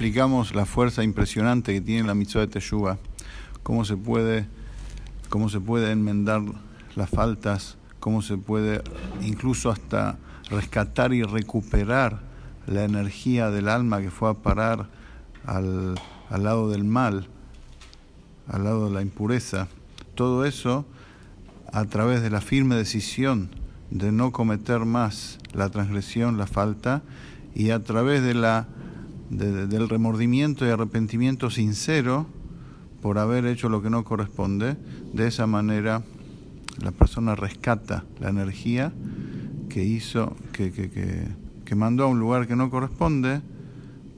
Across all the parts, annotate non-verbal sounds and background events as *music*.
explicamos la fuerza impresionante que tiene la mitzvah de Teshuvah, cómo se puede, cómo se puede enmendar las faltas, cómo se puede incluso hasta rescatar y recuperar la energía del alma que fue a parar al, al lado del mal, al lado de la impureza. Todo eso a través de la firme decisión de no cometer más la transgresión, la falta, y a través de la, del remordimiento y arrepentimiento sincero por haber hecho lo que no corresponde, de esa manera la persona rescata la energía que hizo, que, que, que, que mandó a un lugar que no corresponde,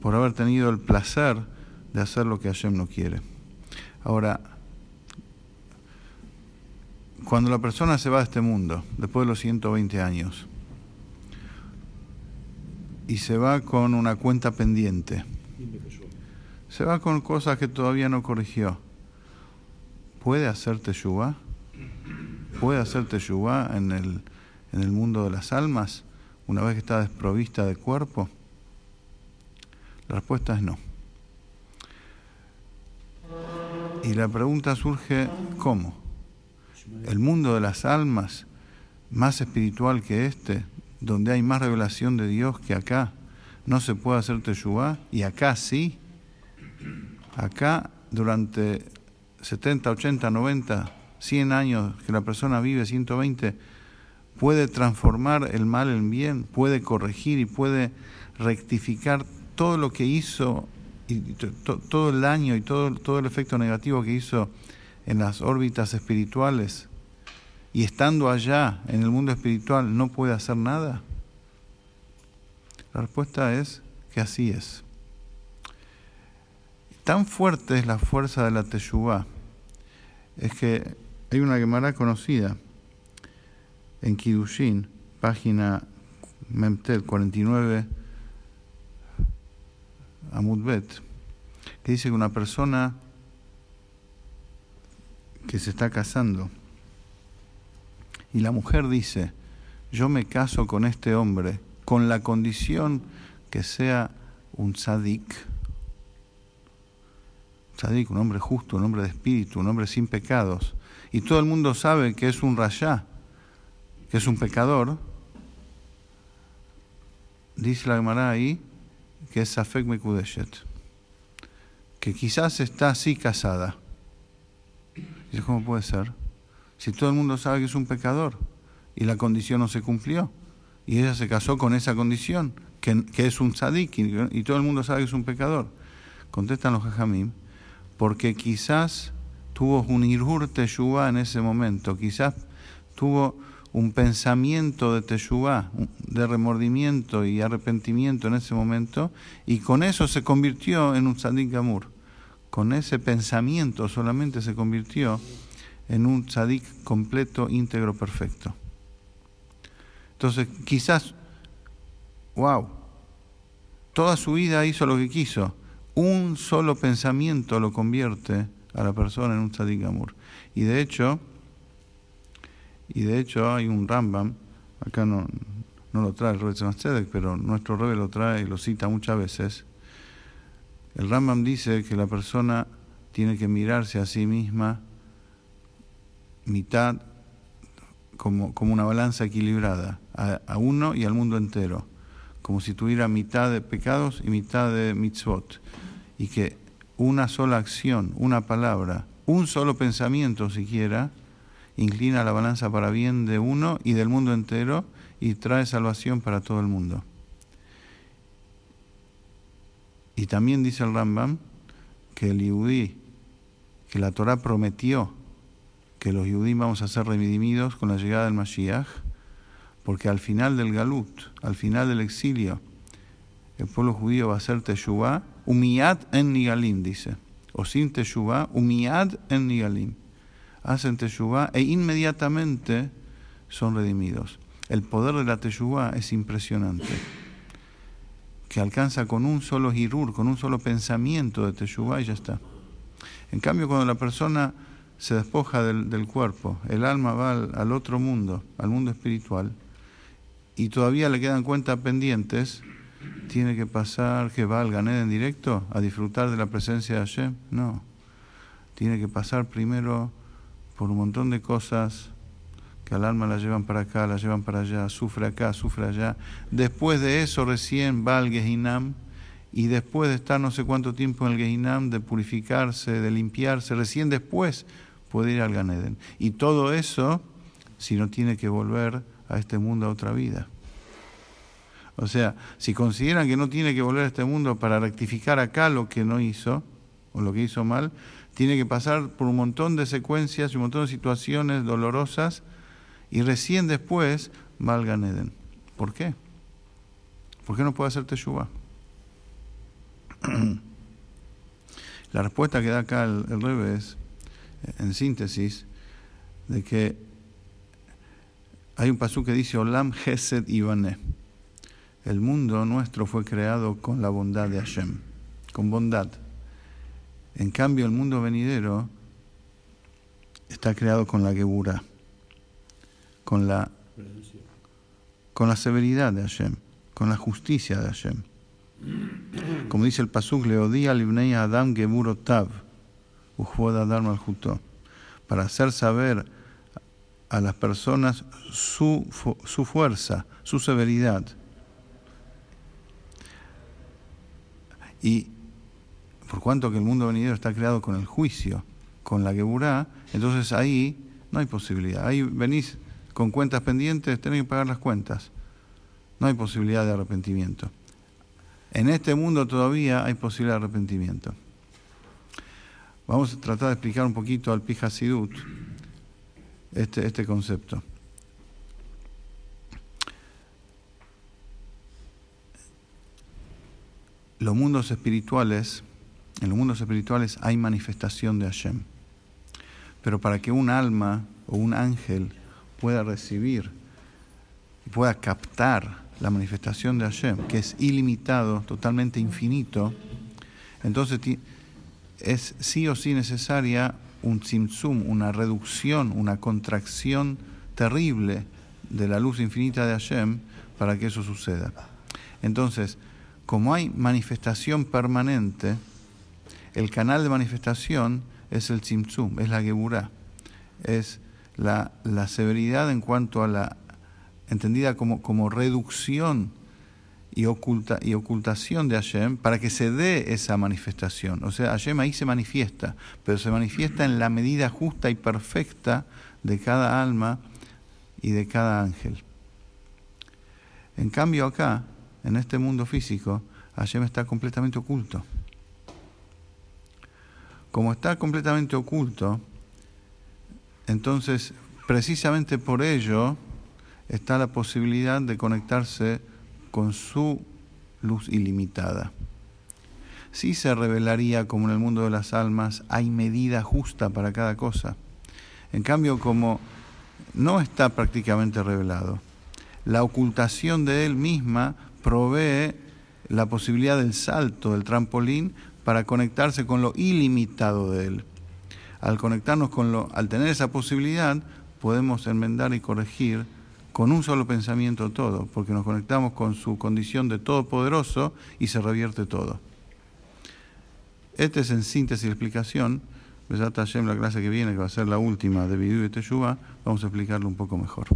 por haber tenido el placer de hacer lo que Hashem no quiere. Ahora, cuando la persona se va de este mundo, después de los 120 años, y se va con una cuenta pendiente, se va con cosas que todavía no corrigió, ¿puede hacer teshuva? ¿Puede hacer teshuva en el, en el mundo de las almas una vez que está desprovista de cuerpo? La respuesta es no. Y la pregunta surge, ¿cómo? el mundo de las almas más espiritual que este, donde hay más revelación de Dios que acá, no se puede hacer teshuvah y acá sí. Acá durante 70, 80, 90, 100 años que la persona vive, 120, puede transformar el mal en bien, puede corregir y puede rectificar todo lo que hizo y todo el daño y todo, todo el efecto negativo que hizo en las órbitas espirituales y estando allá en el mundo espiritual no puede hacer nada? La respuesta es que así es. Tan fuerte es la fuerza de la Teshuvah, es que hay una Gemara conocida en Kidushin, página Memtet 49, Amudbet, que dice que una persona que se está casando y la mujer dice, yo me caso con este hombre con la condición que sea un tzadik, tzadik, un hombre justo, un hombre de espíritu, un hombre sin pecados, y todo el mundo sabe que es un rayá, que es un pecador, dice la Gemara ahí que es Safek Mekudeshet, que quizás está así casada. Dice, ¿cómo puede ser? Si todo el mundo sabe que es un pecador y la condición no se cumplió, y ella se casó con esa condición, que, es un tzadik, y, todo el mundo sabe que es un pecador. Contestan los jajamim, porque quizás tuvo un irhur teshuvah en ese momento, quizás tuvo un pensamiento de teshuvah, de remordimiento y arrepentimiento en ese momento, y con eso se convirtió en un tzadik amur con ese pensamiento solamente se convirtió en un tzadik completo, íntegro, perfecto. Entonces, quizás, wow, toda su vida hizo lo que quiso. Un solo pensamiento lo convierte a la persona en un tzadik amur. Y de hecho, y de hecho hay un Rambam, acá no, no lo trae el Rebbe pero nuestro Rebbe lo trae y lo cita muchas veces, el Rambam dice que la persona tiene que mirarse a sí misma mitad como, como una balanza equilibrada, a, uno y al mundo entero, como si tuviera mitad de pecados y mitad de mitzvot, y que una sola acción, una palabra, un solo pensamiento siquiera, inclina la balanza para bien de uno y del mundo entero y trae salvación para todo el mundo. Y también dice el Rambam que el Yudí, que la Torah prometió que los Yudí vamos a ser redimidos con la llegada del Mashiach, porque al final del Galut, al final del exilio, el pueblo judío va a hacer Teshuvah, umiyad en Nigalim, dice. O sin Teshuvah, umiyad en Nigalim. Hacen Teshuvah e inmediatamente son redimidos. El poder de la Teshuvah es impresionante que alcanza con un solo hirur, con un solo pensamiento de Teshuvah y ya está. En cambio, cuando la persona se despoja del, cuerpo, el alma va al, otro mundo, al mundo espiritual, y todavía le quedan cuentas pendientes, tiene que pasar, que va al Ganed en directo a disfrutar de la presencia de Hashem. No. Tiene que pasar primero por un montón de cosas que al alma la llevan para acá, la llevan para allá, sufre acá, sufre allá. Después de eso recién va al Gehinam y después de estar no sé cuánto tiempo en el Gehinam, de purificarse, de limpiarse, recién después puede ir al Ganeden. Y todo eso si no tiene que volver a este mundo a otra vida. O sea, si consideran que no tiene que volver a este mundo para rectificar acá lo que no hizo o lo que hizo mal, tiene que pasar por un montón de secuencias y un montón de situaciones dolorosas y recién después va al Ganeden. ¿Por qué? ¿Por qué no puede hacer Teshuvah? *clears throat* La respuesta que da acá el, el Rebe es, en síntesis, de que hay un pasú que dice Olam Gesed Ibané. El mundo nuestro fue creado con la bondad de Hashem, con bondad. En cambio, el mundo venidero está creado con la Gebura, con la, con la severidad de Hashem, con la justicia de Hashem. Como dice el Pasuk, Leodía Libnei Adam Geburo Tav, Adam para hacer saber a las personas su, su fuerza, su severidad. Y por cuanto que el mundo venidero está creado con el juicio, con la Geburá, entonces ahí no hay posibilidad. Ahí venís con cuentas pendientes, tenés que pagar las cuentas. No hay posibilidad de arrepentimiento. En este mundo todavía hay posibilidad de arrepentimiento. Vamos a tratar de explicar un poquito al Pijasidut este, este concepto. Los mundos espirituales, en los mundos espirituales hay manifestación de Hashem. Pero para que un alma o un ángel pueda recibir y pueda captar la manifestación de Hashem, que es ilimitado, totalmente infinito, entonces es sí o sí necesaria un tzimtzum, una reducción, una contracción terrible de la luz infinita de Hashem para que eso suceda. Entonces, como hay manifestación permanente, el canal de manifestación es el tzimtzum, es la geburá, es la, la, severidad en cuanto a la, entendida como, como reducción y, oculta, y ocultación de Hashem para que se dé esa manifestación. O sea, Hashem ahí se manifiesta, pero se manifiesta en la medida justa y perfecta de cada alma y de cada ángel. En cambio acá, en este mundo físico, Hashem está completamente oculto. Como está completamente oculto, entonces precisamente por ello está la posibilidad de conectarse con su luz ilimitada. Si se revelaría como en el mundo de las almas hay medida justa para cada cosa. En cambio, como no está prácticamente revelado, la ocultación de él misma provee la posibilidad del salto, del trampolín, para conectarse con lo ilimitado de él. Al conectarnos con lo, al tener esa posibilidad, podemos enmendar y corregir con un solo pensamiento todo, porque nos conectamos con su condición de todopoderoso y se revierte todo. Este es en síntesis la explicación. la clase que viene, que va a ser la última de Bidú y Teshuvah, vamos a explicarlo un poco mejor.